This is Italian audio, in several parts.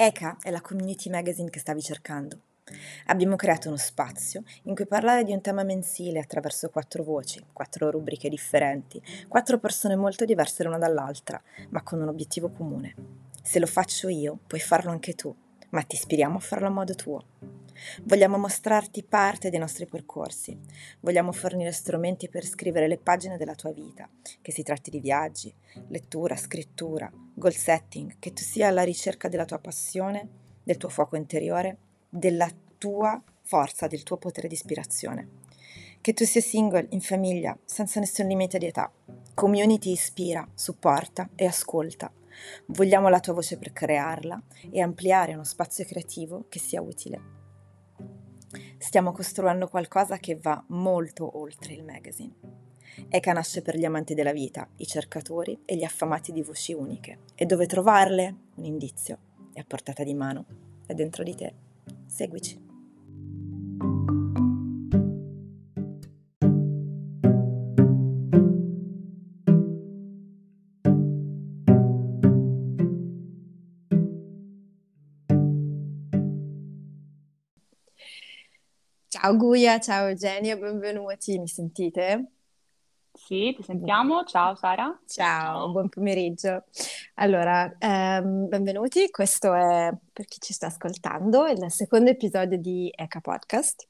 ECA è la community magazine che stavi cercando. Abbiamo creato uno spazio in cui parlare di un tema mensile attraverso quattro voci, quattro rubriche differenti, quattro persone molto diverse l'una dall'altra, ma con un obiettivo comune. Se lo faccio io, puoi farlo anche tu, ma ti ispiriamo a farlo a modo tuo. Vogliamo mostrarti parte dei nostri percorsi, vogliamo fornire strumenti per scrivere le pagine della tua vita, che si tratti di viaggi, lettura, scrittura, goal setting, che tu sia alla ricerca della tua passione, del tuo fuoco interiore, della tua forza, del tuo potere di ispirazione. Che tu sia single, in famiglia, senza nessun limite di età. Community ispira, supporta e ascolta. Vogliamo la tua voce per crearla e ampliare uno spazio creativo che sia utile. Stiamo costruendo qualcosa che va molto oltre il magazine. ECA nasce per gli amanti della vita, i cercatori e gli affamati di voci uniche. E dove trovarle? Un indizio. È a portata di mano. È dentro di te. Seguici. Ciao Guia, ciao Eugenio, benvenuti, mi sentite? Sì, ti sentiamo. Ciao Sara. Ciao, buon pomeriggio. Allora, ehm, benvenuti, questo è per chi ci sta ascoltando, il secondo episodio di ECA Podcast.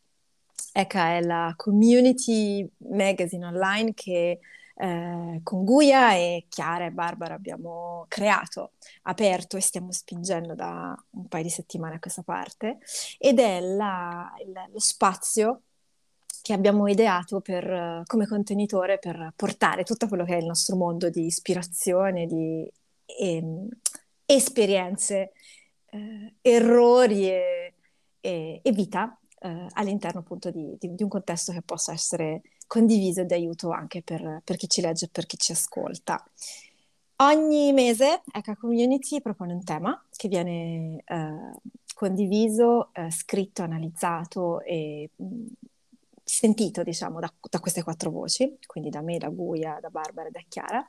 ECA è la community magazine online che eh, con Guia e Chiara e Barbara abbiamo creato, aperto e stiamo spingendo da un paio di settimane a questa parte ed è la, il, lo spazio che abbiamo ideato per, come contenitore per portare tutto quello che è il nostro mondo di ispirazione, di e, esperienze, eh, errori e, e, e vita eh, all'interno appunto di, di, di, un contesto che possa essere condiviso e aiuto anche per, per chi ci legge e per chi ci ascolta. Ogni mese Eka Community propone un tema che viene eh, condiviso, eh, scritto, analizzato e mh, mm, sentito, diciamo, da, da, queste quattro voci, quindi da me, da Guia, da Barbara e da Chiara.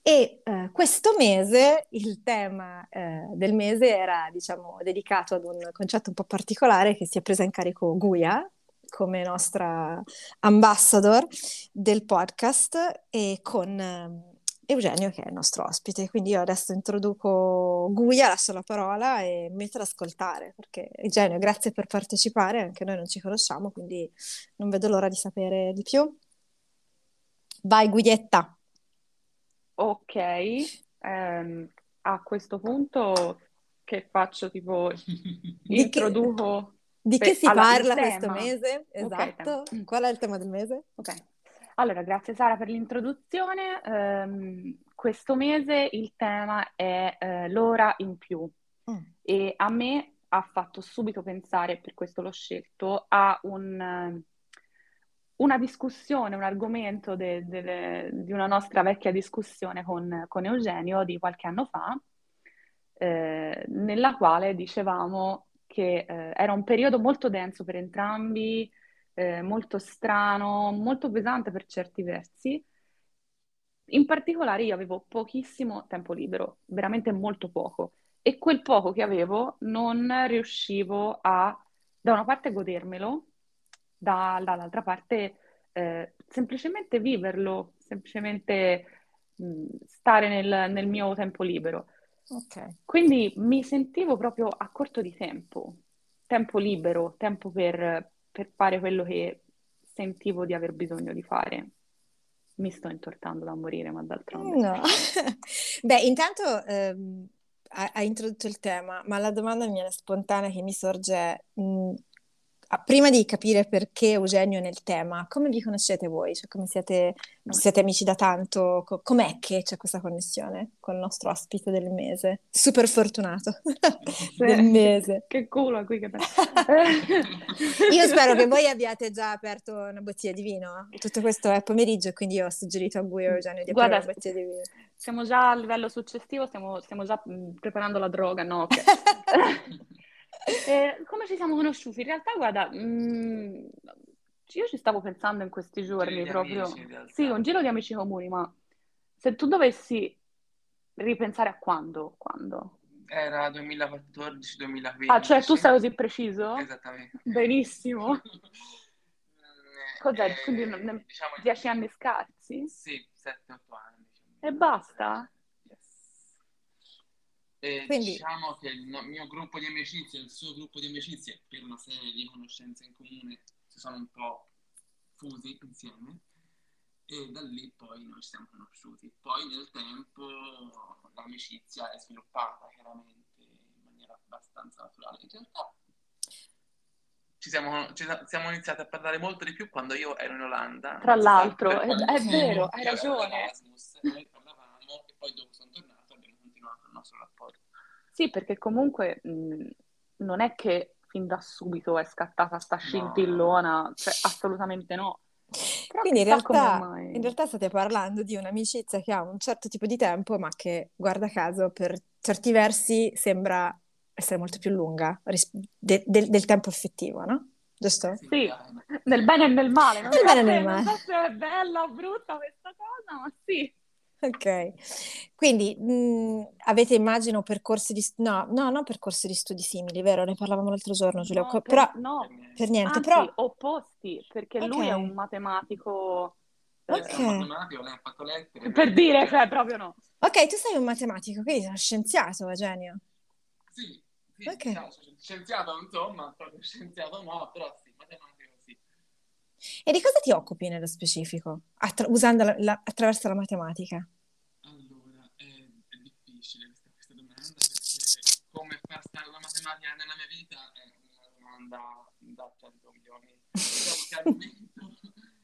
E eh, questo mese il tema eh, del mese era, diciamo, dedicato ad un concetto un po' particolare che si è presa in carico Guia, come nostra ambassador del podcast e con eh, Eugenio che è il nostro ospite. Quindi io adesso introduco Guia, lascio la parola e mi metto ad ascoltare perché Eugenio, grazie per partecipare, anche noi non ci conosciamo, quindi non vedo l'ora di sapere di più. Vai Guietta. Ok, um, a questo punto che faccio tipo introduco di che si allora, parla questo mese? Esatto. Okay, Qual è il tema del mese? Ok. Allora, grazie Sara per l'introduzione. Um, questo mese il tema è uh, l'ora in più mm. e a me ha fatto subito pensare, per questo l'ho scelto, a un, una discussione, un argomento de, de, di una nostra vecchia discussione con, con Eugenio di qualche anno fa, eh, nella quale dicevamo che eh, era un periodo molto denso per entrambi, eh, molto strano, molto pesante per certi versi. In particolare io avevo pochissimo tempo libero, veramente molto poco, e quel poco che avevo non riuscivo a, da una parte, godermelo, da, dall'altra parte, eh, semplicemente viverlo, semplicemente mh, stare nel, nel mio tempo libero. Okay. Quindi mi sentivo proprio a corto di tempo, tempo libero, tempo per, per fare quello che sentivo di aver bisogno di fare. Mi sto intortando da morire, ma d'altronde. No. Beh, intanto ehm, hai introdotto il tema, ma la domanda mia spontanea che mi sorge è, prima di capire perché Eugenio è nel tema, come vi conoscete voi? Cioè, come siete, siete amici da tanto? Co- com'è che c'è questa connessione con il nostro ospite del mese? Super fortunato del mese. Che culo qui che Io spero che voi abbiate già aperto una bottiglia di vino. Tutto questo è pomeriggio, quindi io ho suggerito a voi Eugenio di aprire una bottiglia di vino. Siamo già a livello successivo, stiamo, stiamo già mm, preparando la droga, no? Okay. Eh, come ci siamo conosciuti? In realtà, guarda, mh, mm, io ci stavo pensando in questi giorni proprio. Amici, sì, un giro di amici comuni, ma se tu dovessi ripensare a quando, quando? Era 2014-2015. Ah, cioè tu sei così preciso? Esattamente. Benissimo. Cos'è? Eh, Quindi diciamo, dieci anni scarsi? Sì, 7-8 anni. diciamo. E basta? Yes. E Quindi- diciamo che il mio gruppo di amicizie, il suo gruppo di amicizie, per una serie di conoscenze in comune, si sono un po' fusi insieme e da lì poi noi ci siamo conosciuti. Poi nel tempo l'amicizia è sviluppata chiaramente in maniera abbastanza naturale. In realtà ci siamo, ci siamo iniziati a parlare molto di più quando io ero in Olanda. Tra l'altro, è- è vero, hai ragione. all'Erasmus, noi parlavamo e poi dopo sono tornato e abbiamo continuato il nostro rapporto. Sì, perché comunque mh, non è che fin da subito è scattata sta scintillona, cioè assolutamente no. Però Quindi in realtà, in realtà state parlando di un'amicizia che ha un certo tipo di tempo, ma che, guarda caso, per certi versi sembra essere molto più lunga ris- de- del- del tempo effettivo, no? Giusto? Sì, nel bene e nel male. Non Nel bene e nel non male. so se è bella o brutta questa cosa, ma sì. Ok. Quindi mh, avete, immagino, percorsi di... No, no, non percorsi di studi simili, vero? Ne parlavamo l'altro giorno, Giulia. No, per- Però, no, per niente, anzi, però... opposti, perché lui è un matematico, eh, sono Ok. matematico, lei ha fatto lettere. per dire, cioè proprio no. Ok, tu sei un matematico, quindi sei uno scienziato, Eugenio. Sì, sì, Ok. diciamo, scienziato insomma, proprio scienziato no, però sì. E di cosa ti occupi nello specifico, attra- usando la- la- attraverso la matematica? Allora, è, è difficile questa, questa domanda perché come fa stare la matematica nella mia vita è una domanda da 100 milioni. Diciamo che al momento,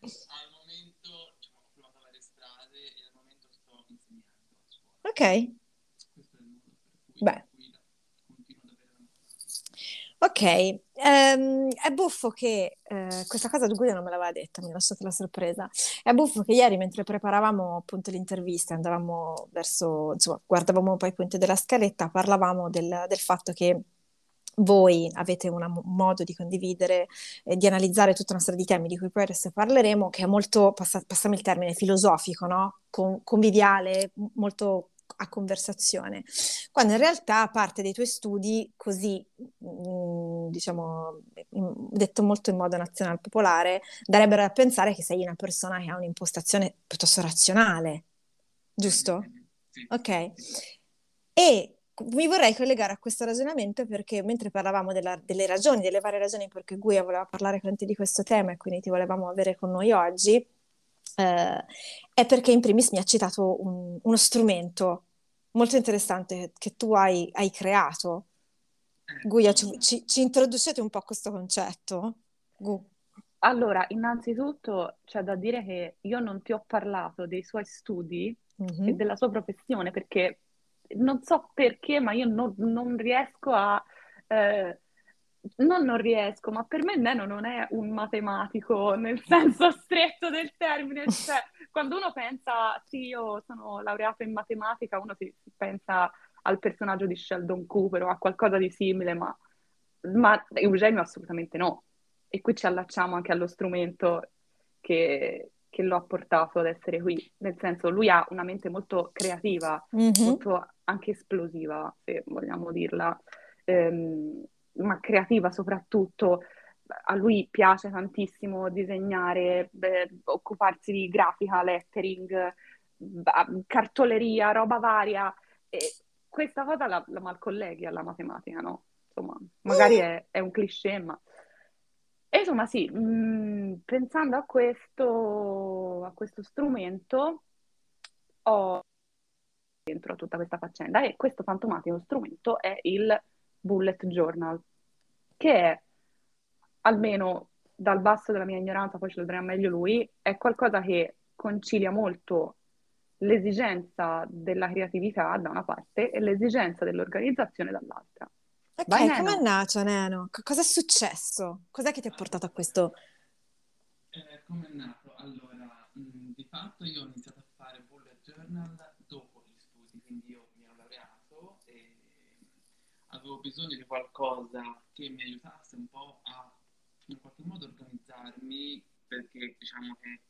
al momento diciamo, ho provato varie strade e al momento sto insegnando a scuola. Ok, Questo è il modo per cui, Beh. per cui la- continuo ad avere la matematica. Ok. Ehm, è buffo che eh, questa cosa Giulia non me l'aveva detta, mi ha lasciato la sorpresa. È buffo che ieri, mentre preparavamo appunto l'intervista, andavamo verso, insomma, guardavamo un po' i punti della scaletta, parlavamo del, del fatto che voi avete un modo di condividere e di analizzare tutta una serie di temi di cui poi adesso parleremo, che è molto, passa- passami il termine, filosofico, no? Con- conviviale, molto a conversazione, quando in realtà parte dei tuoi studi, così mm, diciamo, in- detto molto in modo nazionale popolare, darebbero a pensare che sei una persona che ha un'impostazione piuttosto razionale, giusto? Ok. E mi vorrei collegare a questo ragionamento perché mentre parlavamo della- delle ragioni, delle varie ragioni per cui Guia voleva parlare con te di questo tema e quindi ti volevamo avere con noi oggi, eh, è perché in primis mi ha citato un- uno strumento molto interessante che tu hai, hai creato. Guia, ci, ci- ci introducete un po' a questo concetto? Gu. Allora, innanzitutto c'è da dire che io non ti ho parlato dei suoi studi Mhm. e della sua professione perché non so perché, ma io non, non riesco a... eh, non non riesco, ma per me Neno non è un matematico nel senso stretto del termine. Cioè, quando uno pensa, sì, io sono laureato in matematica, uno si, si pensa al personaggio di Sheldon Cooper o a qualcosa di simile, ma, ma Eugenio assolutamente no. E qui ci allacciamo anche allo strumento che, che lo ha portato ad essere qui. Nel senso, lui ha una mente molto creativa, Mhm. molto anche esplosiva, se vogliamo dirla, ehm, ma creativa soprattutto. A lui piace tantissimo disegnare, beh, occuparsi di grafica, lettering, cartoleria, roba varia. E questa cosa la, la malcolleghi alla matematica, no? Insomma, magari è, è un cliché, ma... E insomma, sì, mh, pensando a questo, a questo strumento, ho dentro a tutta questa faccenda e questo fantomatico strumento è il bullet journal, che è, almeno dal basso della mia ignoranza, poi ce lo dirà meglio lui, è qualcosa che concilia molto l'esigenza della creatività da una parte e l'esigenza dell'organizzazione dall'altra. Ok, Vai, Neno. com'è nato Neno? Co- Cosa è successo? Cos'è che ti ha portato a questo? Eh, come è nato? Allora, mh, di fatto io ho iniziato a fare bullet journal dopo gli studi, quindi io mi ero laureato e avevo bisogno di qualcosa che mi aiutasse un po' a in qualche modo organizzarmi, perché diciamo che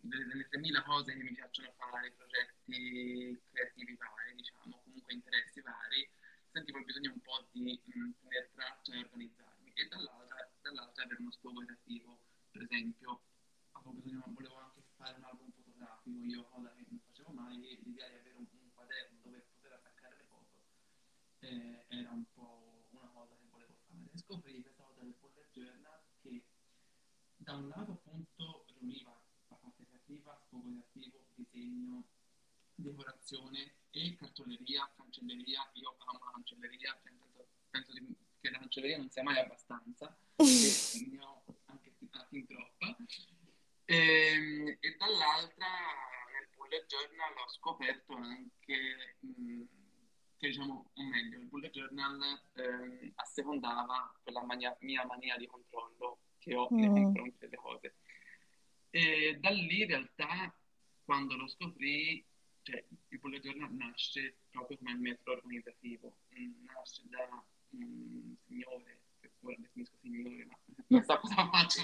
delle, delle 3.000 cose che mi piacciono fare, progetti creativi vari, diciamo, comunque interessi vari, sentivo il bisogno un po' di mh, tenere traccia e organizzarmi, e dall'altra, dall'altra avere uno scopo creativo, per esempio, avevo bisogno, volevo anche fare un album fotografico, io cosa che non facevo mai, l'idea di avere un, un quaderno dove poter attaccare le foto eh, era un po' una cosa che volevo fare. E scoprì questa cosa del bullet journal che da un lato appunto riuniva la parte creativa, scopo creativo, disegno, decorazione e cartoleria, cancelleria. Io amo la cancelleria, cioè penso, penso di, che la cancelleria non sia mai abbastanza, e ne ho anche fin troppa. E, ehm, e, dall'altra nel bullet journal ho scoperto anche mh, che diciamo, o meglio, il bullet journal eh, assecondava quella mania, mia mania di controllo che ho nei mm. confronti delle cose. E da lì in realtà quando lo scoprì cioè, il bullet journal nasce proprio come metodo organizzativo, mm, nasce da un signore, che ora definisco signore, ma non so cosa faccia,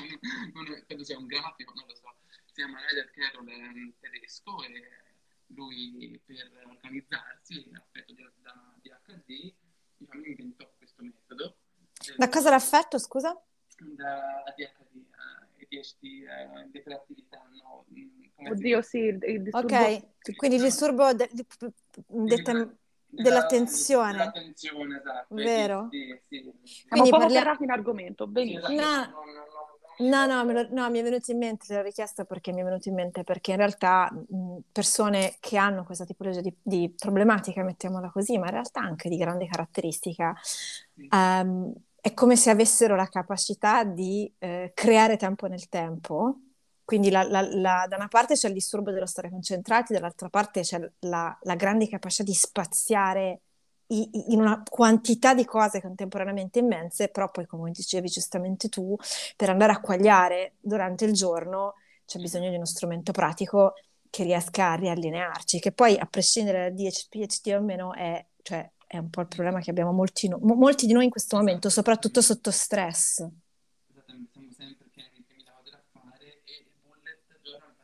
non è, credo sia un grafico, non lo so, si chiama Ryder Carroll, tedesco e lui per organizzarsi, affetto da, da DHD, diciamo, inventò questo metodo. Da cosa l'affetto, scusa? Da ADHD, ADHD, eh, iperattività, no? Mm, Oddio, sì, il disturbo... Ok, quindi il disturbo de- de- de- dell'attenzione. Dell'attenzione, esatto. Vero? Sì, sì. Siamo Quindi parli... ferrati in argomento, benissimo. Sì, esatto. no. No, no, lo, no, mi è venuto in mente, te l'ho richiesto perché mi è venuto in mente, perché in realtà mh, persone che hanno questa tipologia di, di, problematica, mettiamola così, ma in realtà anche di grande caratteristica, um, è come se avessero la capacità di eh, creare tempo nel tempo. Quindi la, la, la, da una parte c'è il disturbo dello stare concentrati, dall'altra parte c'è la, grande capacità di spaziare in una quantità di cose contemporaneamente immense, però poi, come dicevi giustamente tu, per andare a quagliare durante il giorno c'è bisogno di uno strumento pratico che riesca a riallinearci, che poi a prescindere da DHPHD o meno è, cioè, è un po' il problema che abbiamo molti, no- molti di noi in questo momento, soprattutto sotto stress. Esattamente, siamo sempre pieni di cose da fare e bullet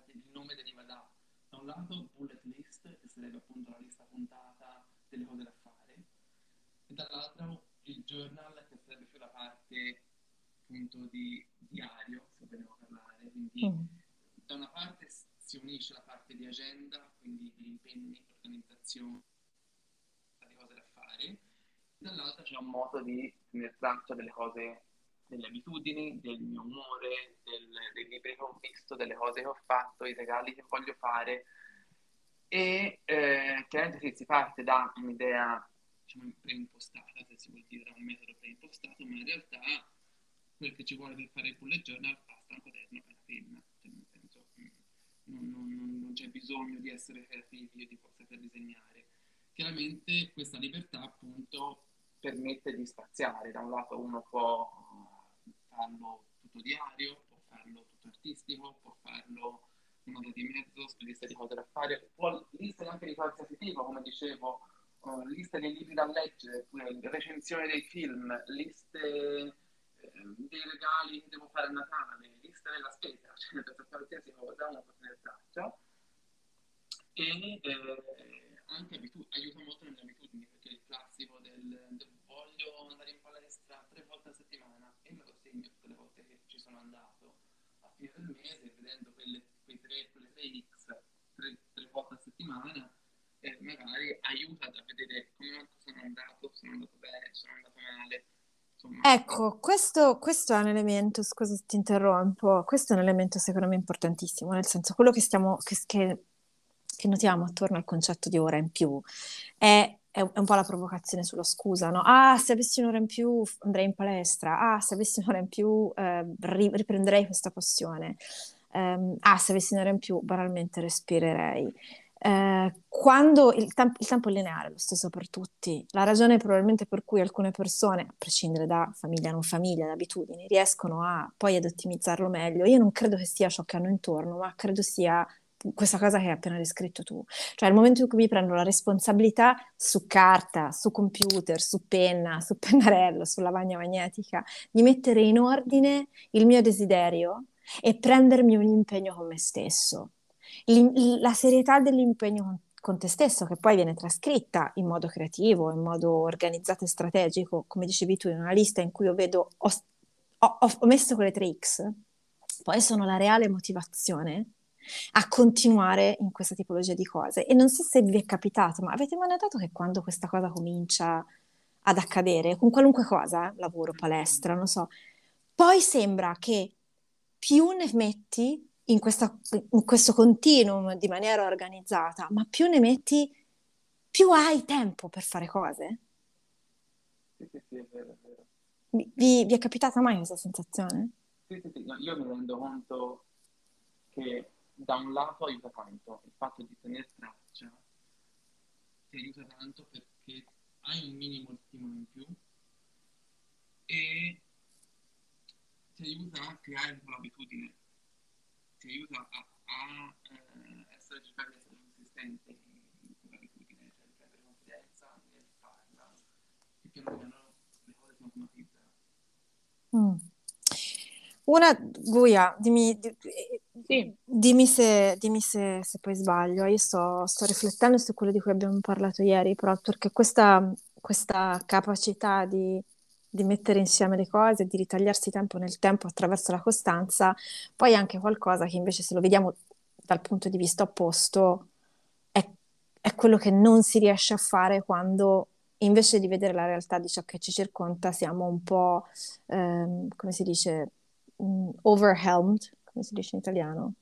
il nome deriva da, da un lato bullet list, che sarebbe appunto la lista puntata delle cose da fare, dall'altro il journal, che sarebbe più la parte appunto di diario, se vogliamo parlare, quindi mm. da una parte si unisce la parte di agenda, quindi di impegni, organizzazione, fare, dall'altra c'è un modo di tenere traccia delle cose, delle abitudini, del mio umore, del, dei libri che ho visto, delle cose che ho fatto, i regali che voglio fare. E eh, chiaramente sì, si parte da un'idea diciamo, preimpostata, se si vuol dire, un metodo preimpostato, ma in realtà quel che ci vuole per fare il bullet journal basta un quaderno e una penna. Cioè, nel senso, mm, non, non, non, c'è bisogno di essere creativi e di saper disegnare chiaramente questa libertà appunto permette di spaziare, da un lato uno può eh, farlo tutto diario, può farlo tutto artistico, può farlo una di mezzo, liste di cose da fare, può liste anche di qualsiasi tipo, come dicevo, uh, liste dei libri da leggere, recensioni dei film, liste eh, dei regali che devo fare a Natale, liste della spesa, cioè per qualsiasi cosa uno può tenere traccia. E eh, anche abitu- aiuta molto nelle abitudini, perché il classico del, del, voglio andare in palestra tre volte a settimana e me lo segno tutte le volte che ci sono andato a fine del mese, vedendo quelle, quei tre, quelle 3x tre, tre volte a settimana, e magari aiuta a vedere come sono andato, sono andato bene, sono andato male. Ecco, questo, questo, è un elemento, scusa se ti interrompo, questo è un elemento secondo me importantissimo, nel senso quello che stiamo, che, che che notiamo attorno al concetto di ora in più è, è un po' la provocazione sulla scusa, no? Ah, se avessi un'ora in più andrei in palestra, ah, se avessi un'ora in più eh, riprenderei questa passione, um, ah, se avessi un'ora in più banalmente respirerei. Eh, quando il, temp- il, tempo è lineare, lo stesso per tutti, la ragione probabilmente per cui alcune persone, a prescindere da famiglia, non famiglia, da abitudini, riescono a poi ad ottimizzarlo meglio, io non credo che sia ciò che hanno intorno, ma credo sia questa cosa che hai appena descritto tu. Cioè, il momento in cui mi prendo la responsabilità su carta, su computer, su penna, su pennarello, su lavagna magnetica, di mettere in ordine il mio desiderio e prendermi un impegno con me stesso. La serietà dell'impegno con, con te stesso, che poi viene trascritta in modo creativo, in modo organizzato e strategico, come dicevi tu, in una lista in cui io vedo, ho, ho, ho messo quelle tre X, poi sono la reale motivazione a continuare in questa tipologia di cose. E non so se vi è capitato, ma avete mai notato che quando questa cosa comincia ad accadere, con qualunque cosa, eh, lavoro, palestra, non so, poi sembra che più ne metti in, questa, in questo continuum di maniera organizzata, ma più ne metti, più hai tempo per fare cose. Sì, sì, sì, è vero, è vero. Vi, vi, è capitata mai questa sensazione? Sì, sì, sì, no, io mi rendo conto che da un lato aiuta tanto il fatto di tenere traccia, ti aiuta tanto perché hai un minimo stimolo in più e ti aiuta a creare l'abitudine ti aiuta a, a eh, essere cercare di essere consistente in quell'abitudine, cioè prendere confidenza nel farla e piano piano le cose si automatizzano. Mm. Una, Guia, dimmi, sì. dimmi, se, dimmi se, se, poi sbaglio, io sto, sto, riflettendo su quello di cui abbiamo parlato ieri, però perché questa, questa capacità di di mettere insieme le cose, di ritagliarsi tempo nel tempo attraverso la costanza, poi anche qualcosa che invece se lo vediamo dal punto di vista opposto è, è quello che non si riesce a fare quando invece di vedere la realtà di ciò che ci circonda siamo un po', ehm, come si dice, um, overwhelmed, come si dice in italiano?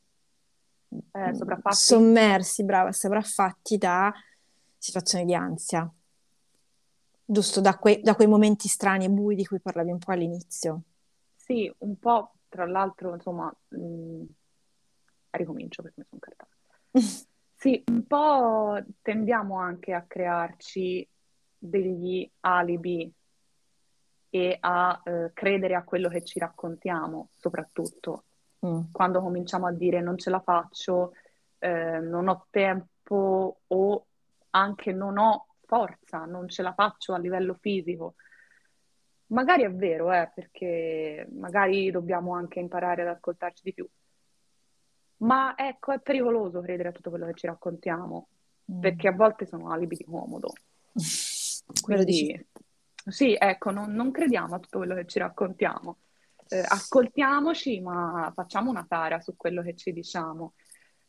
Eh, sopraffatti. Sommersi, brava, sovraffatti da situazioni di ansia giusto da, que- da quei momenti strani e bui di cui parlavi un po' all'inizio. Sì, un po', tra l'altro, insomma, mh, mm, ricomincio perché mi sono cartata. sì, un po' tendiamo anche a crearci degli alibi e a eh, credere a quello che ci raccontiamo, soprattutto mm. quando cominciamo a dire non ce la faccio, eh, non ho tempo o anche non ho forza, non ce la faccio a livello fisico. Magari è vero, eh, perché magari dobbiamo anche imparare ad ascoltarci di più. Ma ecco, è pericoloso credere a tutto quello che ci raccontiamo, mm. perché a volte sono alibi di comodo. Quindi, sì, ecco, non, non, crediamo a tutto quello che ci raccontiamo. Eh, ascoltiamoci, ma facciamo una tara su quello che ci diciamo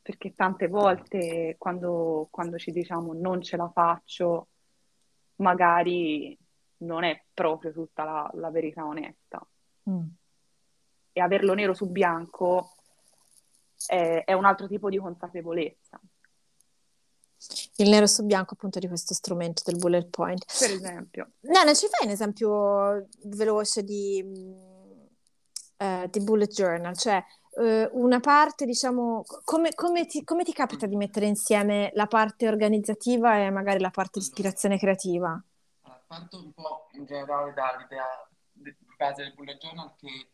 perché tante volte quando, quando ci diciamo non ce la faccio, magari non è proprio tutta la, la verità onesta. Mm. E averlo nero su bianco è, è, un altro tipo di consapevolezza. Il nero su bianco appunto di questo strumento del bullet point. Per esempio. Non ci fai un esempio veloce di, uh, di bullet journal? Cioè, eh, una parte, diciamo, come, come, ti, come, ti, capita di mettere insieme la parte organizzativa e magari la parte di ispirazione creativa? Parto un po' in generale dall'idea di base del bullet journal che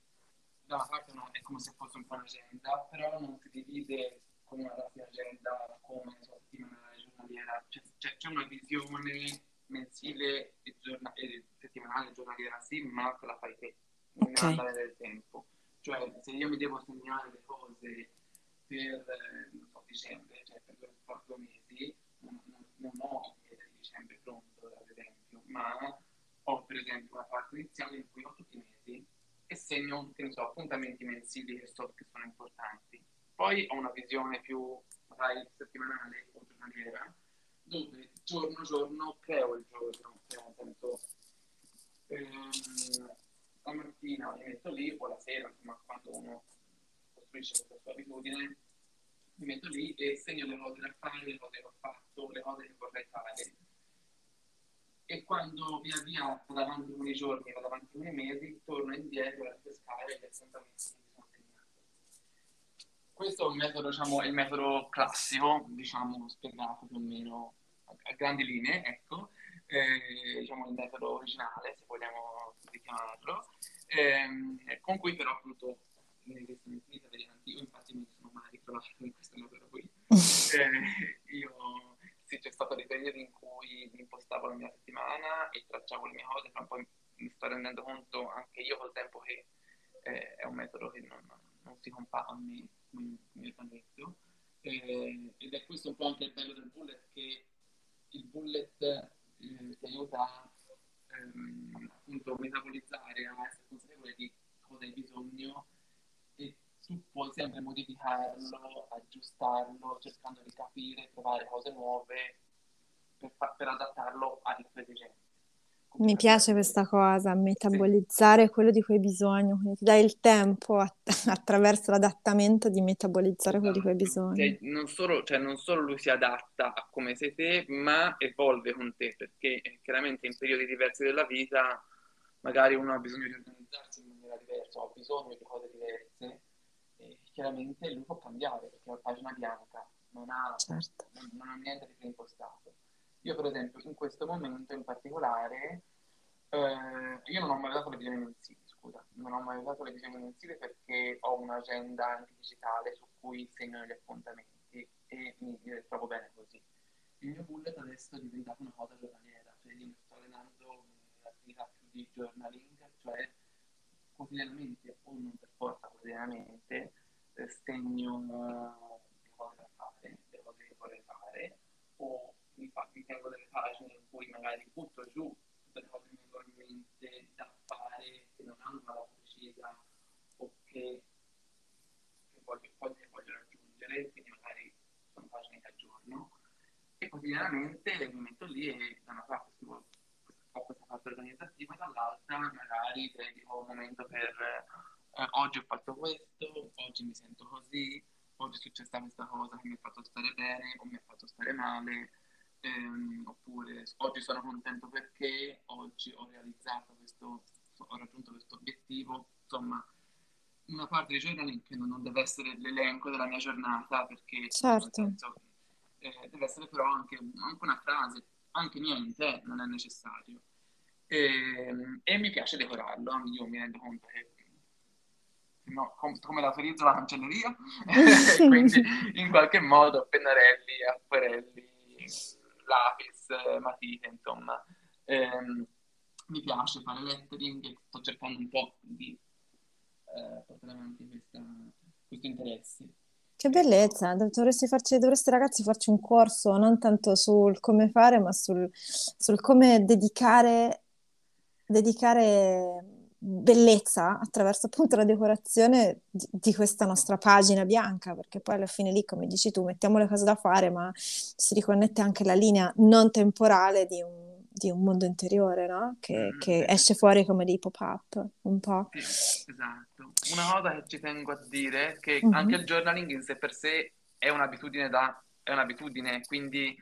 da una parte no, è come se fosse un po' un'agenda, però non si divide come una classica agenda come so, settimanale, giornaliera, c'è, c'è, c'è, una visione mensile e, giorna- e settimanale, giornaliera sì, ma te la fai te, non okay. andare del tempo. Cioè, se io mi devo segnare le cose per, eh, non so, dicembre, cioè per quattro mesi, non, non, ho il mese di dicembre pronto, ad esempio, ma ho per esempio una parte iniziale in cui ho tutti i mesi e segno, che ne so, appuntamenti mensili che, so, che sono importanti. Poi ho una visione più, magari, settimanale o giornaliera, dove giorno a giorno creo il giorno, nel senso... Ehm, la mattina mi metto lì o la sera, insomma, quando uno costruisce questa sua abitudine, mi metto lì e segno le cose da fare, le cose che ho fatto, le cose che vorrei fare. E quando via via vado avanti con i giorni, vado avanti con i mesi, torno indietro a ripescare gli appuntamenti che mi sono segnato. Questo è, un metodo, diciamo, è il metodo classico, diciamo, spiegato più o meno a grandi linee, ecco, eh, diciamo il metodo originale, se vogliamo chiamarlo, ehm, con cui però appunto infinite varianti, io infatti mi sono mai ritrovato in questo metodo qui. eh, io sì, c'è stato dei periodi in cui mi impostavo la mia settimana e tracciavo le mie cose, ma poi mi sto rendendo conto anche io col tempo che eh, è un metodo che non, non si compà a me come, come ho detto. Eh, ed è questo un po' anche il bello del bullet che bullet eh, ti aiuta ehm, appunto a metabolizzare, a essere consapevole di cosa hai bisogno e tu puoi sempre modificarlo, aggiustarlo, cercando di capire, trovare cose nuove per, per adattarlo alle tue esigenze. Mi piace questa cosa, metabolizzare quello di cui hai bisogno, quindi ti dai il tempo a, attraverso l'adattamento di metabolizzare quello di cui hai bisogno. Cioè, non, solo, cioè, non solo lui si adatta a come sei te, ma evolve con te, perché eh, chiaramente in periodi diversi della vita magari uno ha bisogno di organizzarsi in maniera diversa, ha bisogno di cose diverse, e chiaramente lui può cambiare, perché è una pagina bianca, non ha, certo. non, non ha niente di preimpostato. Io per esempio in questo momento in particolare, eh, io non ho mai usato le visioni mensili, scusa, non ho mai usato le visioni mensili perché ho un'agenda anche digitale su cui segno gli appuntamenti e mi, trovo bene così. Il mio bullet adesso è diventato una cosa giornaliera, cioè io mi sto allenando un'attività più di journaling, cioè quotidianamente o non per forza quotidianamente eh, segno le cose da fare, le cose che vorrei fare o mi tengo delle pagine in cui magari butto giù tutte le cose che mi vengono in mente da fare che non hanno una data precisa o che, che voglio, voglio, voglio raggiungere, quindi magari sono pagine che aggiorno. E quotidianamente mi metto lì e da una parte scrivo ho questa parte organizzativa, dall'altra magari dedico un momento per eh, oggi ho fatto questo, oggi mi sento così, oggi è successa questa cosa che mi ha fatto stare bene o mi ha fatto stare male, ehm, oppure oggi sono contento perché oggi ho realizzato questo, ho raggiunto questo obiettivo, insomma una parte di journaling che non deve essere l'elenco della mia giornata perché certo. senso, eh, deve essere però anche, anche, una frase, anche niente, non è necessario. E, ehm, e, mi piace decorarlo, io mi rendo conto che no, com- come l'autorizzo la cancelleria, quindi in qualche modo pennarelli, acquerelli, lapis, eh, matite, insomma. Ehm, mi piace fare lettering sto cercando un po' di eh, portare avanti questa, questo interesse. Che bellezza, farci, dovreste ragazzi farci un corso non tanto sul come fare, ma sul, sul come dedicare, dedicare bellezza attraverso appunto la decorazione di, di, questa nostra pagina bianca, perché poi alla fine lì, come dici tu, mettiamo le cose da fare, ma si riconnette anche la linea non temporale di un, di un mondo interiore, no? Che, mm, che esce fuori come dei pop-up, un po'. Sì, esatto. Una cosa che ci tengo a dire è che mm-hmm. anche il journaling in sé per sé è un'abitudine da... è un'abitudine, quindi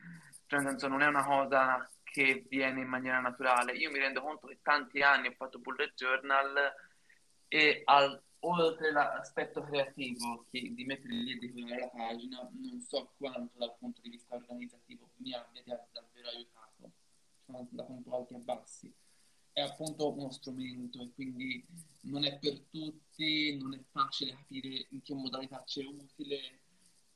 cioè, nel senso non è una cosa che viene in maniera naturale. Io mi rendo conto che tanti anni ho fatto bullet journal e al, oltre l'aspetto creativo che di mettere lì e decorare la pagina, non so quanto dal punto di vista organizzativo mi abbia davvero aiutato. Un po' alti e bassi. È appunto uno strumento e quindi non è per tutti, non è facile capire in che modalità c'è utile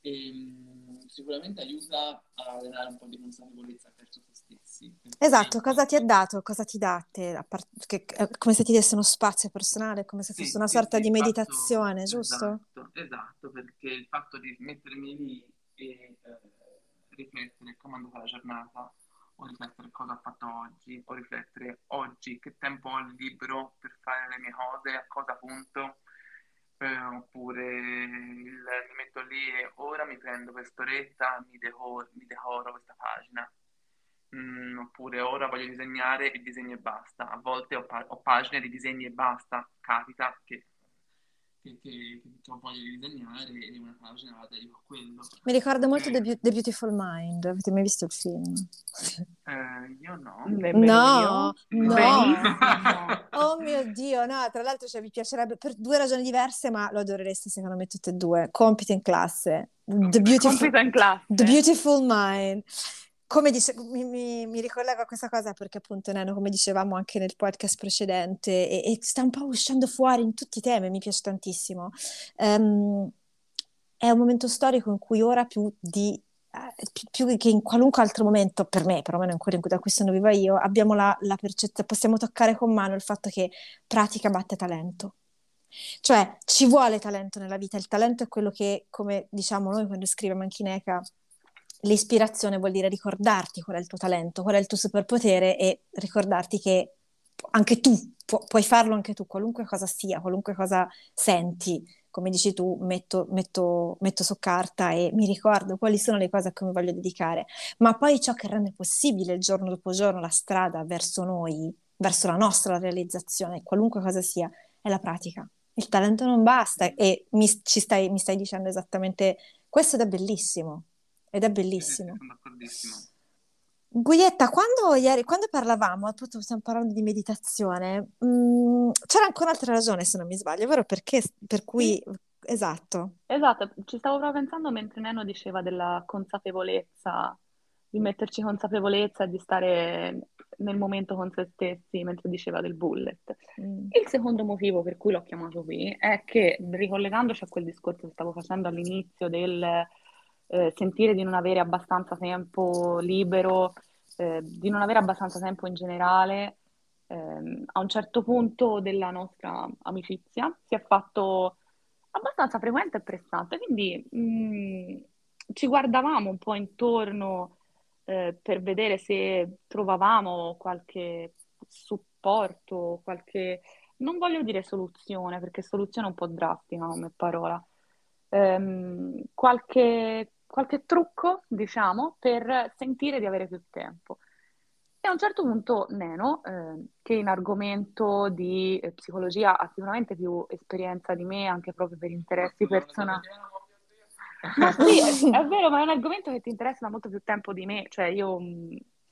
e ehm, sicuramente aiuta a allenare un po' di consapevolezza verso se stessi. Esatto, cosa ti ha dato, cosa ti dà a te? Che, come se ti desse uno spazio personale, come se fosse sì, una sì, sorta sì, di meditazione, fatto, giusto? Esatto, esatto, perché il fatto di mettermi lì e eh, riflettere come è andata la giornata, o riflettere cosa ho fatto oggi, o riflettere oggi che tempo ho libero per fare le mie cose, a cosa punto, eh, oppure il, mi metto lì e ora mi prendo quest'oretta, mi decoro, mi decoro questa pagina. Mm, oppure ora voglio disegnare e disegno e basta. A volte ho, pa- ho pagine di disegni e basta, capita che che, che, che ho voglia di disegnare e una pagina la dedico a quello. Mi ricorda molto The, Be- The, Beautiful Mind, avete mai visto il film? Eh, io no. No, no, no. oh mio Dio, no, tra l'altro cioè, vi piacerebbe per due ragioni diverse, ma lo adorereste secondo me tutte e due. Compito in classe. The Beautiful, in classe. The Beautiful Mind come dice, mi, mi, mi, ricollego a questa cosa perché appunto Neno, come dicevamo anche nel podcast precedente, e, e sta un po' uscendo fuori in tutti i temi, mi piace tantissimo. Um, è un momento storico in cui ora più di eh, più, che in qualunque altro momento, per me, perlomeno in quello in cui, da cui sono viva io, abbiamo la, la percezione, possiamo toccare con mano il fatto che pratica batte talento. Cioè, ci vuole talento nella vita, il talento è quello che, come diciamo noi quando scriviamo in Kineca, l'ispirazione vuol dire ricordarti qual è il tuo talento, qual è il tuo superpotere e ricordarti che anche tu pu- puoi farlo anche tu, qualunque cosa sia, qualunque cosa senti, come dici tu, metto, metto, metto su carta e mi ricordo quali sono le cose a cui mi voglio dedicare, ma poi ciò che rende possibile il giorno dopo giorno la strada verso noi, verso la nostra realizzazione, qualunque cosa sia, è la pratica. Il talento non basta e mi, stai, mi stai dicendo esattamente questo ed è bellissimo, ed è bellissimo. Sono d'accordissimo. Guietta, quando, ieri, quando parlavamo, appunto stiamo parlando di meditazione, mh, mm, c'era anche un'altra ragione se non mi sbaglio, vero? Perché, per cui, sì. esatto. Esatto, ci stavo proprio pensando mentre Neno diceva della consapevolezza, di metterci consapevolezza e di stare nel momento con se stessi mentre diceva del bullet. Mm. Il secondo motivo per cui l'ho chiamato qui è che, ricollegandoci a quel discorso che stavo facendo all'inizio del eh, sentire di non avere abbastanza tempo libero, eh, di non avere abbastanza tempo in generale, ehm, a un certo punto della nostra amicizia si è fatto abbastanza frequente e pressante, quindi mh, mm, ci guardavamo un po' intorno eh, per vedere se trovavamo qualche supporto, qualche... non voglio dire soluzione, perché soluzione è un po' drastica come parola, ehm, qualche qualche trucco, diciamo, per sentire di avere più tempo. E a un certo punto Neno, eh, che in argomento di eh, psicologia ha sicuramente più esperienza di me, anche proprio per interessi personali. Ma sì, è, vero, ma è un argomento che ti interessa da molto più tempo di me. Cioè, io,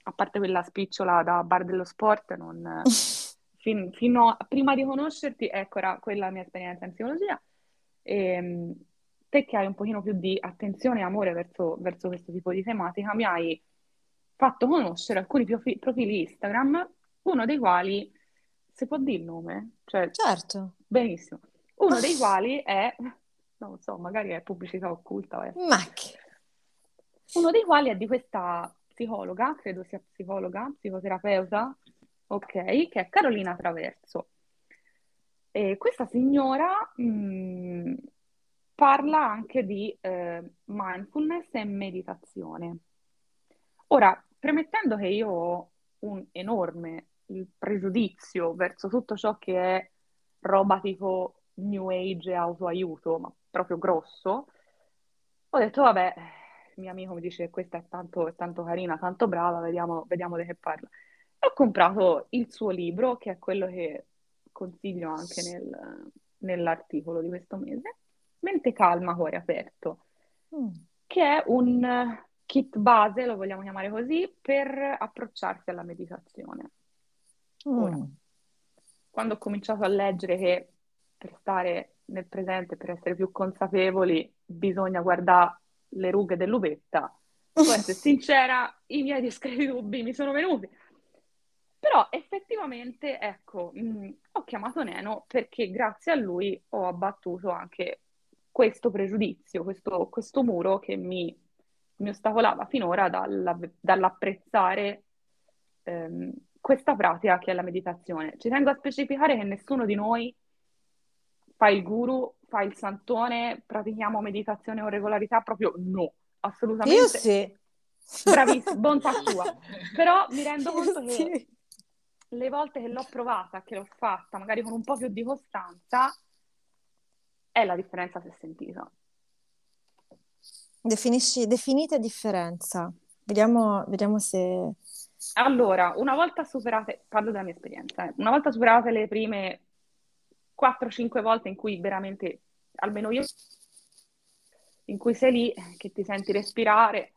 a parte quella spicciola da bar dello sport, non, fin, fino a, prima di conoscerti, ecco, era quella la mia esperienza in psicologia. E, ehm, te che hai un pochino più di attenzione e amore verso, verso questo tipo di tematica, mi hai fatto conoscere alcuni profili Instagram, uno dei quali, se può dire il nome? Cioè, certo. Benissimo. Uno dei quali è, non lo so, magari è pubblicità occulta. Eh. Ma che... Uno dei quali è di questa psicologa, credo sia psicologa, psicoterapeuta, ok, che è Carolina Traverso. E questa signora mh, mm, parla anche di eh, mindfulness e meditazione. Ora, premettendo che io ho un enorme pregiudizio verso tutto ciò che è roba tipo New Age e autoaiuto, ma proprio grosso, ho detto, vabbè, il mio amico mi dice questa è tanto, è tanto carina, tanto brava, vediamo, vediamo di che parla. E ho comprato il suo libro, che è quello che consiglio anche nel, nell'articolo di questo mese, Mente calma, cuore aperto, mm. che è un kit base, lo vogliamo chiamare così, per approcciarsi alla meditazione. Mm. Ora, quando ho cominciato a leggere che per stare nel presente, per essere più consapevoli, bisogna guardare le rughe dell'uvetta, può essere sincera, i miei discreti dubbi mi sono venuti. Però effettivamente, ecco, mh, mm, ho chiamato Neno perché grazie a lui ho abbattuto anche questo pregiudizio, questo, questo muro che mi, mi ostacolava finora dalla, dall'apprezzare ehm, questa pratica che è la meditazione. Ci tengo a specificare che nessuno di noi fa il guru, fa il santone, pratichiamo meditazione con regolarità, proprio no, assolutamente. Io sì. Bravissimo, bontà tua. Però mi rendo conto che sì. le volte che l'ho provata, che l'ho fatta, magari con un po' più di costanza, è la differenza si è sentita. Definisci, definite differenza. Vediamo, vediamo se... Allora, una volta superate, parlo della mia esperienza, eh, una volta superate le prime 4-5 volte in cui veramente, almeno io, in cui sei lì, che ti senti respirare,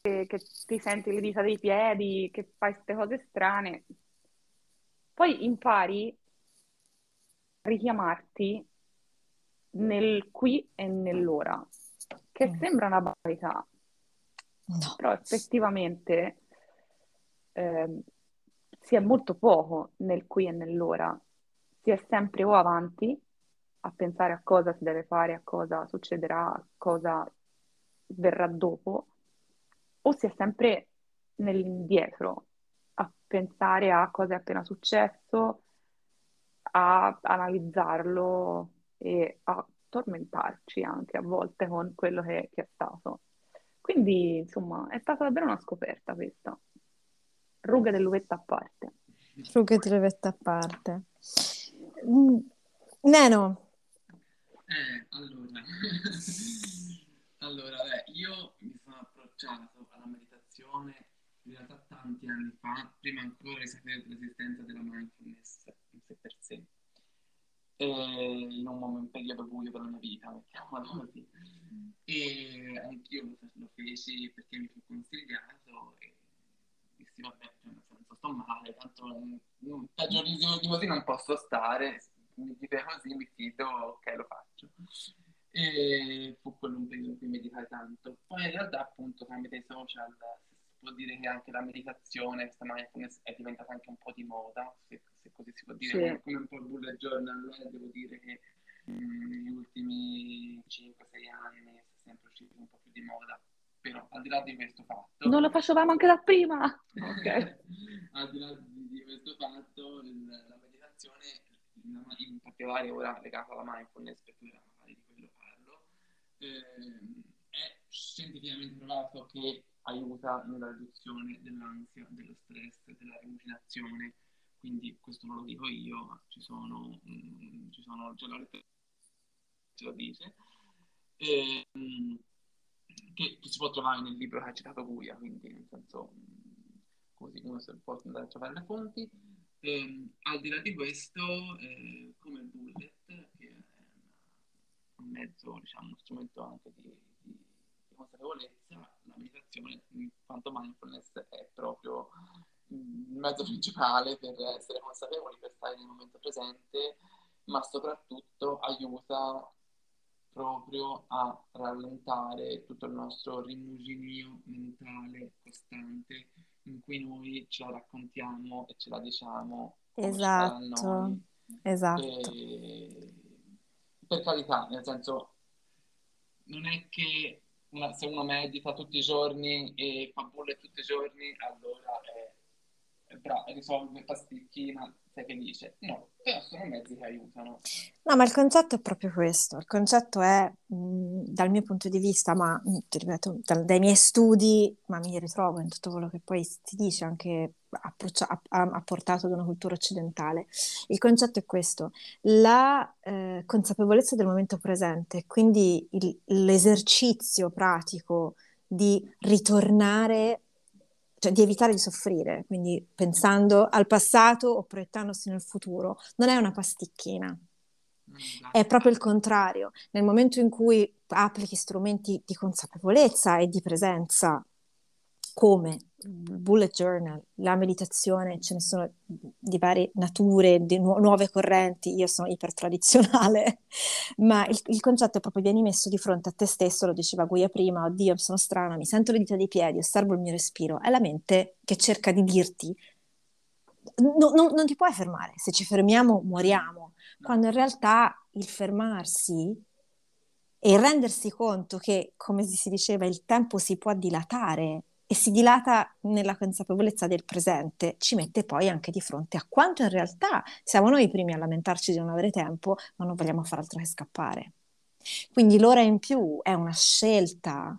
che, che ti senti le dita dei piedi, che fai queste cose strane, poi impari a richiamarti nel qui e nell'ora, che mm. sembra una banalità, no. però effettivamente eh, si è molto poco nel qui e nell'ora, si è sempre o avanti a pensare a cosa si deve fare, a cosa succederà, a cosa verrà dopo, o si è sempre nell'indietro a pensare a cosa è appena successo, a analizzarlo, e a tormentarci anche a volte con quello che, che è stato. Quindi, insomma, è stata davvero una scoperta questa. Rughe dell'uvetta a parte. Rughe dell'uvetta a parte. Mm, Neno. Eh, allora... allora, beh, io mi sono approcciato alla meditazione in realtà tanti anni fa, prima ancora di sapere dell'esistenza della mindfulness in sé per sé. In un, momento, un periodo buio della mia vita, mettiamola così. E anch'io lo, lo feci perché mi fu consigliato e dissi vabbè, cioè, nel senso sto male, tanto un peggiorissimo di così non posso stare, mi dite così, mi fido, ok lo faccio. E fu quello un periodo in cui meditai tanto. Poi in realtà appunto tramite i social può dire che anche la meditazione, questa mindfulness è diventata anche un po' di moda, se, se così si può dire, sì. come un po' il bullet journal, eh, devo dire che mm, negli ultimi 5-6 anni è sempre uscito un po' più di moda. Però al di là di questo fatto... Non lo facevamo anche da prima! ok. al di là di, questo fatto, la meditazione, in, particolare ora legata alla mindfulness, perché ora magari di quello parlo, eh, è scientificamente provato che aiuta nella riduzione dell'ansia, dello stress, della rimucinazione. Quindi questo non lo dico io, ci sono, mh, mm, ci sono c'è la letteratura ce lo dice, e, mh, mm, che, si può trovare nel libro che ha citato Guia, quindi nel senso mh, così uno se può andare a trovare le fonti. E, ehm, al di là di questo, eh, come il bullet, che è un mezzo, diciamo, uno strumento anche di consapevolezza, la meditazione, in quanto mindfulness, è proprio mezzo principale per essere consapevoli, per stare nel momento presente, ma soprattutto aiuta proprio a rallentare tutto il nostro rimuginio mentale costante in cui noi ce la raccontiamo e ce la diciamo esatto esatto. E, per carità nel senso non è che una, se uno medita tutti i giorni e fa bullet tutti i giorni, allora è, è bravo, risolve pasticchi, ma sei felice. No, però sono mezzi che aiutano. No, ma il concetto è proprio questo. Il concetto è, mh, dal mio punto di vista, ma ti ripeto, dal, dai miei studi, ma mi ritrovo in tutto quello che poi si dice anche ha, portato ad una cultura occidentale. Il concetto è questo, la eh, consapevolezza del momento presente, quindi il, l'esercizio pratico di ritornare, cioè di evitare di soffrire, quindi pensando al passato o proiettandosi nel futuro, non è una pasticchina. Mm, è proprio il contrario. Nel momento in cui applichi strumenti di consapevolezza e di presenza come il bullet journal, la meditazione, ce ne sono di varie nature, di nu- nuove correnti, io sono ipertradizionale, ma il, il, concetto è proprio vieni messo di fronte a te stesso, lo diceva Guia prima, oddio sono strana, mi sento le dita dei piedi, osservo il mio respiro, è la mente che cerca di dirti no, no, non ti puoi fermare, se ci fermiamo moriamo, quando in realtà il fermarsi e rendersi conto che, come si diceva, il tempo si può dilatare e si dilata nella consapevolezza del presente, ci mette poi anche di fronte a quanto in realtà siamo noi i primi a lamentarci di non avere tempo, ma non vogliamo fare altro che scappare. Quindi l'ora in più è una scelta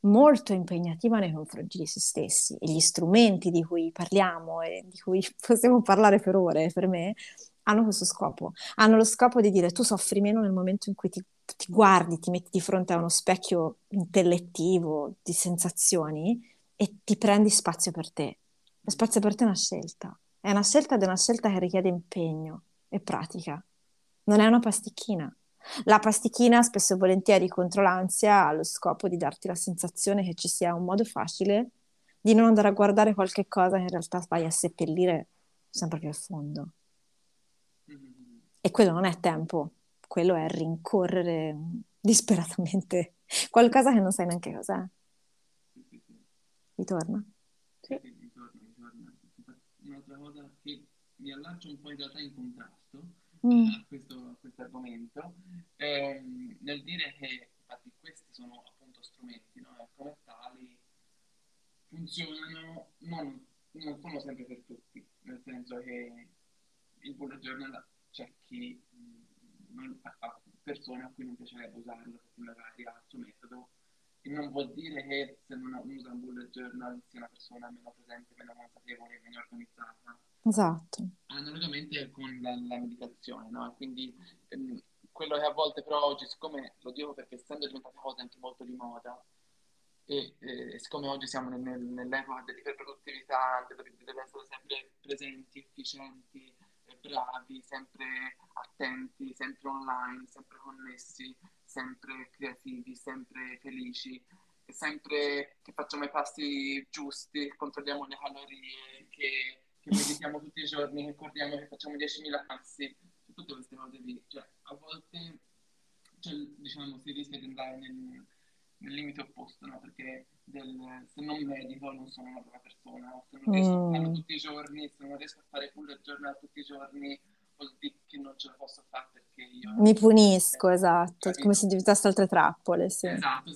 molto impegnativa nei confronti di se stessi e gli strumenti di cui parliamo e di cui possiamo parlare per ore, per me, hanno questo scopo. Hanno lo scopo di dire tu soffri meno nel momento in cui ti ti guardi, ti metti di fronte a uno specchio intellettivo di sensazioni e ti prendi spazio per te. Lo spazio per te è una scelta, è una scelta ed è una scelta che richiede impegno e pratica. Non è una pasticchina. La pasticchina spesso e volentieri contro l'ansia ha lo scopo di darti la sensazione che ci sia un modo facile di non andare a guardare qualche cosa che in realtà vai a seppellire sempre più a fondo. E quello non è tempo, quello è rincorrere disperatamente qualcosa che non sai neanche cos'è. Ritorna? Sì. Ritorna, ritorna. Un'altra cosa che mi allaccio un po' in realtà in contrasto mm. a, questo, a questo argomento ehm, nel dire che infatti questi sono appunto strumenti, no? Come tali funzionano, non, non sono sempre per tutti, nel senso che il bullet journal c'è chi non, a persone a cui non piacerebbe usarlo perché magari ha il suo metodo E non vuol dire che se non usa un bullet journal sia una persona meno presente, meno consapevole, meno organizzata. Esatto. Analogamente con la, la meditazione, no? Quindi ehm, quello che a volte però oggi, siccome lo dico perché essendo diventate cose anche molto di moda, e eh, siccome oggi siamo nel, nel, nell'epoca dell'iperproduttività, dove essere sempre presenti, efficienti, bravi, sempre attenti, sempre online, sempre connessi, sempre creativi, sempre felici, sempre che facciamo i passi giusti, controlliamo le calorie, che, che meditiamo tutti i giorni, che corriamo, che facciamo 10.000 passi, tutte queste cose lì. Cioè, a volte cioè, diciamo, si rischia di andare nel, nel limite opposto, no? Perché del, se non medito non sono una brava persona, se non riesco mm. a farlo tutti i giorni, se non riesco a fare full giornata tutti i giorni, vuol dire che non ce la posso fare perché io... Mi punisco, esatto, cioè, come se diventasse altre trappole, sì. Esatto,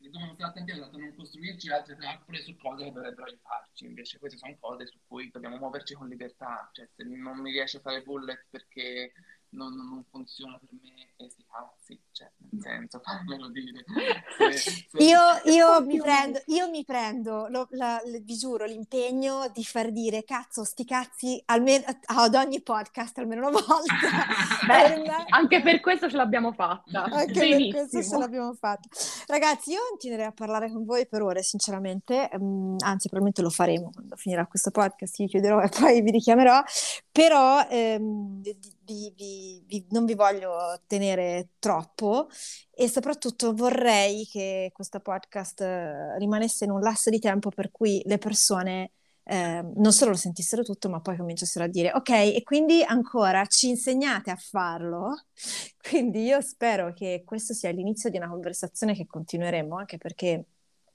dobbiamo stare attenti a non costruirci altre trappole su cose che dovrebbero aiutarci, invece queste sono cose su cui dobbiamo muoverci con libertà, cioè se non mi riesce a fare bullet perché non, non, funziona per me e sti cazzi, cioè nel senso, fammelo dire. Se, se... Io, io, mi prendo, io mi prendo, lo, la, vi giuro, l'impegno di far dire cazzo, sti cazzi almeno, ad ogni podcast almeno una volta. Beh, anche per questo ce l'abbiamo fatta. Anche Benissimo. per questo ce l'abbiamo fatta. Ragazzi, io continuerei a parlare con voi per ore, sinceramente, um, anzi probabilmente lo faremo quando finirà questo podcast, io chiuderò e poi vi richiamerò, però um, vi, vi, vi, non vi voglio tenere troppo e soprattutto vorrei che questo podcast eh, rimanesse in un lasso di tempo per cui le persone eh, non solo lo sentissero tutto, ma poi cominciassero a dire ok, e quindi ancora ci insegnate a farlo. Quindi io spero che questo sia l'inizio di una conversazione che continueremo, anche perché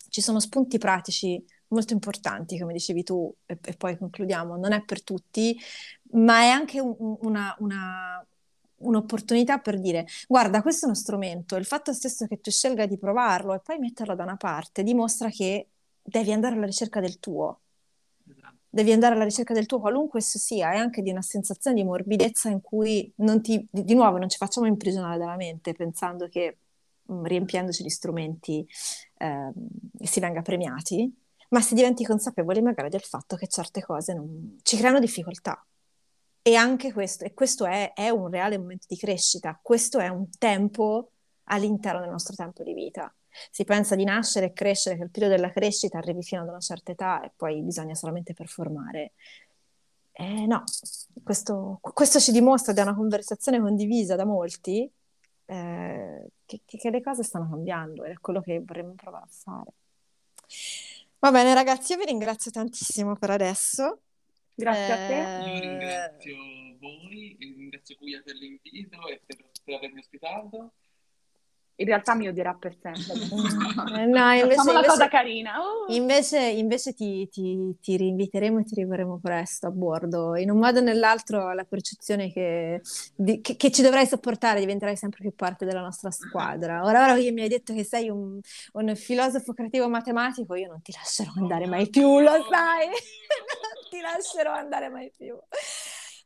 ci sono spunti pratici molto importanti, come dicevi tu, e, e poi concludiamo, non è per tutti, ma è anche un, una, una, un'opportunità per dire, guarda, questo è uno strumento, il fatto stesso che tu scelga di provarlo e poi metterlo da una parte dimostra che devi andare alla ricerca del tuo. Esatto. Devi andare alla ricerca del tuo, qualunque esso sia, e anche di una sensazione di morbidezza in cui non ti, di, nuovo non ci facciamo imprigionare dalla mente pensando che mh, riempiendoci di strumenti eh, si venga premiati, ma si diventi consapevoli magari del fatto che certe cose non... ci creano difficoltà. E anche questo, e questo è, è, un reale momento di crescita, questo è un tempo all'interno del nostro tempo di vita. Si pensa di nascere e crescere, che il periodo della crescita arrivi fino ad una certa età e poi bisogna solamente performare. Eh, no, questo, questo ci dimostra da una conversazione condivisa da molti eh, che, che, le cose stanno cambiando ed è quello che vorremmo provare a fare. Va bene, ragazzi, io vi ringrazio tantissimo per adesso. Grazie a te. Io ringrazio voi, ringrazio Guia per l'invito e per, per avermi ospitato in realtà mi odierà per sempre. Eh, no, invece, Facciamo una cosa carina. Oh. Invece, invece ti, ti, ti, rinviteremo e ti riverremo presto a bordo. In un modo o nell'altro la percezione che, di, che, che, ci dovrai sopportare diventerai sempre più parte della nostra squadra. Ora, ora che mi hai detto che sei un, un filosofo creativo matematico, io non ti lascerò andare mai più, lo sai? Ti lascerò andare mai più.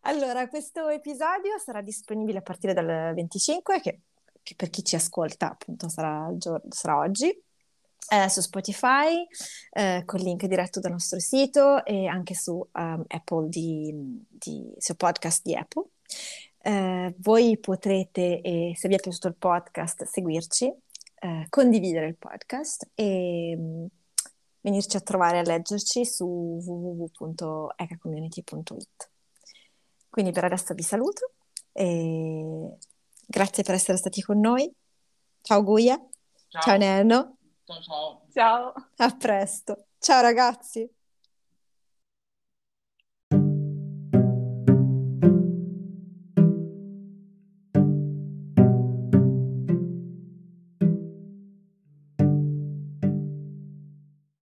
Allora, questo episodio sarà disponibile a partire dal 25, che che per chi ci ascolta appunto sarà, sarà oggi, eh, su Spotify, eh, con link diretto dal nostro sito e anche su um, Apple di, di, su podcast di Apple. Eh, voi potrete, eh, se vi è piaciuto il podcast, seguirci, eh, condividere il podcast e venirci a trovare a leggerci su www.ecacommunity.it. Quindi per adesso vi saluto e Grazie per essere stati con noi. Ciao Guia. Ciao, ciao Nenno. Ciao ciao. Ciao. A presto. Ciao ragazzi.